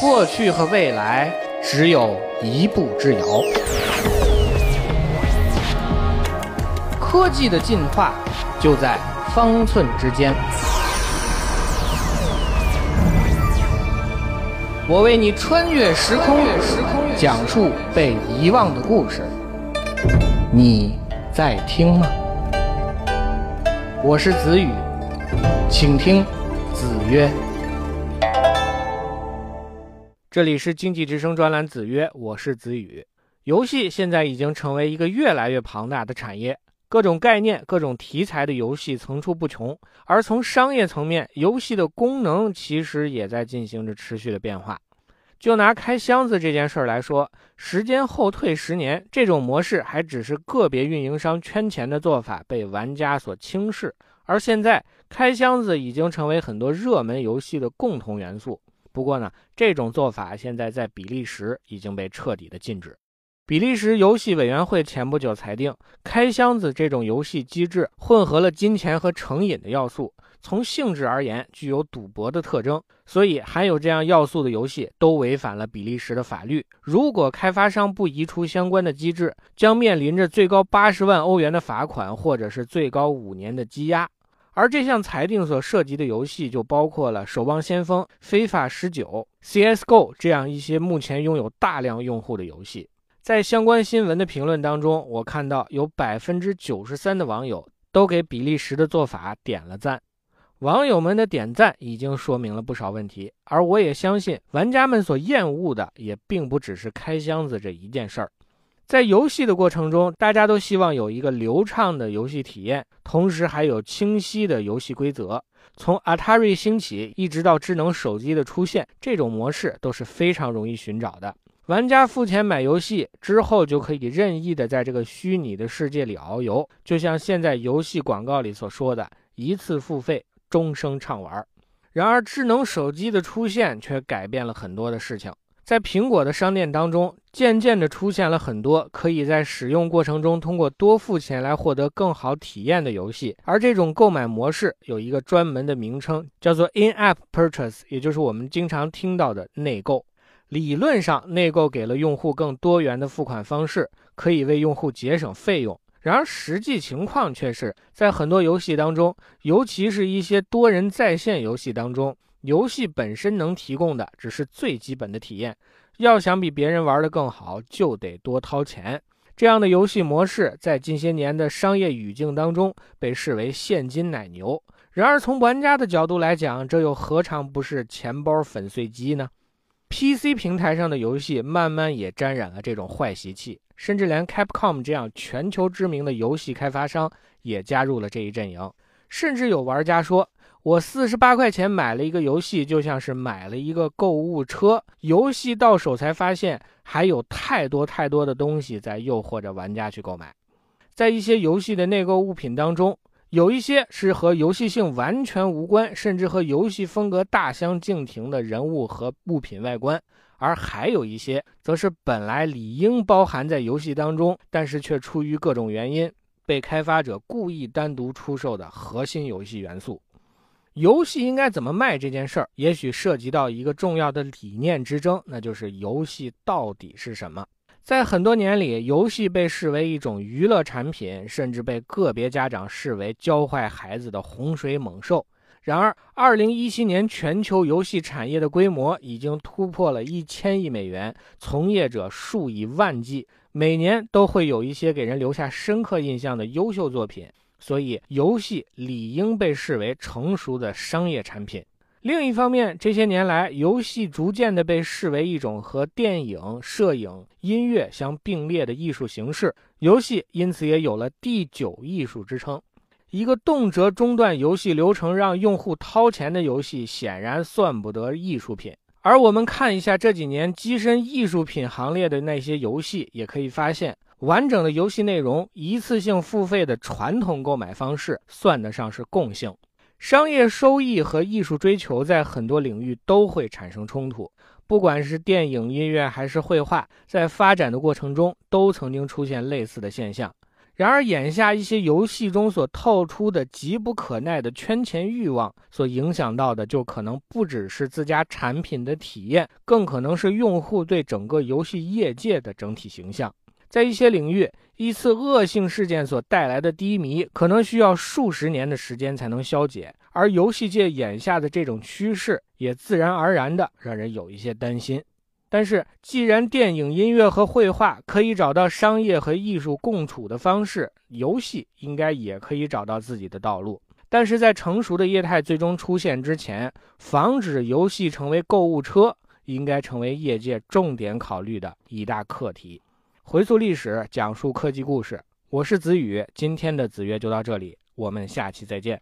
过去和未来只有一步之遥。科技的进化就在方寸之间。我为你穿越时空，讲述被遗忘的故事。你在听吗？我是子宇，请听子曰。这里是经济之声专栏子曰，我是子宇。游戏现在已经成为一个越来越庞大的产业，各种概念、各种题材的游戏层出不穷。而从商业层面，游戏的功能其实也在进行着持续的变化。就拿开箱子这件事儿来说，时间后退十年，这种模式还只是个别运营商圈钱的做法，被玩家所轻视。而现在，开箱子已经成为很多热门游戏的共同元素。不过呢，这种做法现在在比利时已经被彻底的禁止。比利时游戏委员会前不久裁定，开箱子这种游戏机制混合了金钱和成瘾的要素，从性质而言具有赌博的特征，所以含有这样要素的游戏都违反了比利时的法律。如果开发商不移除相关的机制，将面临着最高八十万欧元的罚款，或者是最高五年的羁押。而这项裁定所涉及的游戏就包括了《守望先锋》《非法十九》《CS:GO》这样一些目前拥有大量用户的游戏。在相关新闻的评论当中，我看到有百分之九十三的网友都给比利时的做法点了赞。网友们的点赞已经说明了不少问题，而我也相信玩家们所厌恶的也并不只是开箱子这一件事儿。在游戏的过程中，大家都希望有一个流畅的游戏体验，同时还有清晰的游戏规则。从 Atari 兴起一直到智能手机的出现，这种模式都是非常容易寻找的。玩家付钱买游戏之后，就可以任意的在这个虚拟的世界里遨游，就像现在游戏广告里所说的“一次付费，终生畅玩”。然而，智能手机的出现却改变了很多的事情。在苹果的商店当中，渐渐地出现了很多可以在使用过程中通过多付钱来获得更好体验的游戏。而这种购买模式有一个专门的名称，叫做 In-app Purchase，也就是我们经常听到的内购。理论上，内购给了用户更多元的付款方式，可以为用户节省费用。然而，实际情况却是在很多游戏当中，尤其是一些多人在线游戏当中。游戏本身能提供的只是最基本的体验，要想比别人玩得更好，就得多掏钱。这样的游戏模式在近些年的商业语境当中被视为现金奶牛。然而，从玩家的角度来讲，这又何尝不是钱包粉碎机呢？PC 平台上的游戏慢慢也沾染了这种坏习气，甚至连 Capcom 这样全球知名的游戏开发商也加入了这一阵营。甚至有玩家说。我四十八块钱买了一个游戏，就像是买了一个购物车。游戏到手才发现，还有太多太多的东西在诱惑着玩家去购买。在一些游戏的内购物品当中，有一些是和游戏性完全无关，甚至和游戏风格大相径庭的人物和物品外观；而还有一些，则是本来理应包含在游戏当中，但是却出于各种原因，被开发者故意单独出售的核心游戏元素。游戏应该怎么卖这件事儿，也许涉及到一个重要的理念之争，那就是游戏到底是什么？在很多年里，游戏被视为一种娱乐产品，甚至被个别家长视为教坏孩子的洪水猛兽。然而，二零一七年全球游戏产业的规模已经突破了一千亿美元，从业者数以万计，每年都会有一些给人留下深刻印象的优秀作品。所以，游戏理应被视为成熟的商业产品。另一方面，这些年来，游戏逐渐的被视为一种和电影、摄影、音乐相并列的艺术形式，游戏因此也有了“第九艺术”之称。一个动辄中断游戏流程让用户掏钱的游戏，显然算不得艺术品。而我们看一下这几年跻身艺术品行列的那些游戏，也可以发现。完整的游戏内容，一次性付费的传统购买方式算得上是共性。商业收益和艺术追求在很多领域都会产生冲突，不管是电影、音乐还是绘画，在发展的过程中都曾经出现类似的现象。然而，眼下一些游戏中所透出的急不可耐的圈钱欲望，所影响到的就可能不只是自家产品的体验，更可能是用户对整个游戏业界的整体形象。在一些领域，一次恶性事件所带来的低迷，可能需要数十年的时间才能消解，而游戏界眼下的这种趋势，也自然而然的让人有一些担心。但是，既然电影、音乐和绘画可以找到商业和艺术共处的方式，游戏应该也可以找到自己的道路。但是在成熟的业态最终出现之前，防止游戏成为购物车，应该成为业界重点考虑的一大课题。回溯历史，讲述科技故事，我是子宇。今天的子曰就到这里，我们下期再见。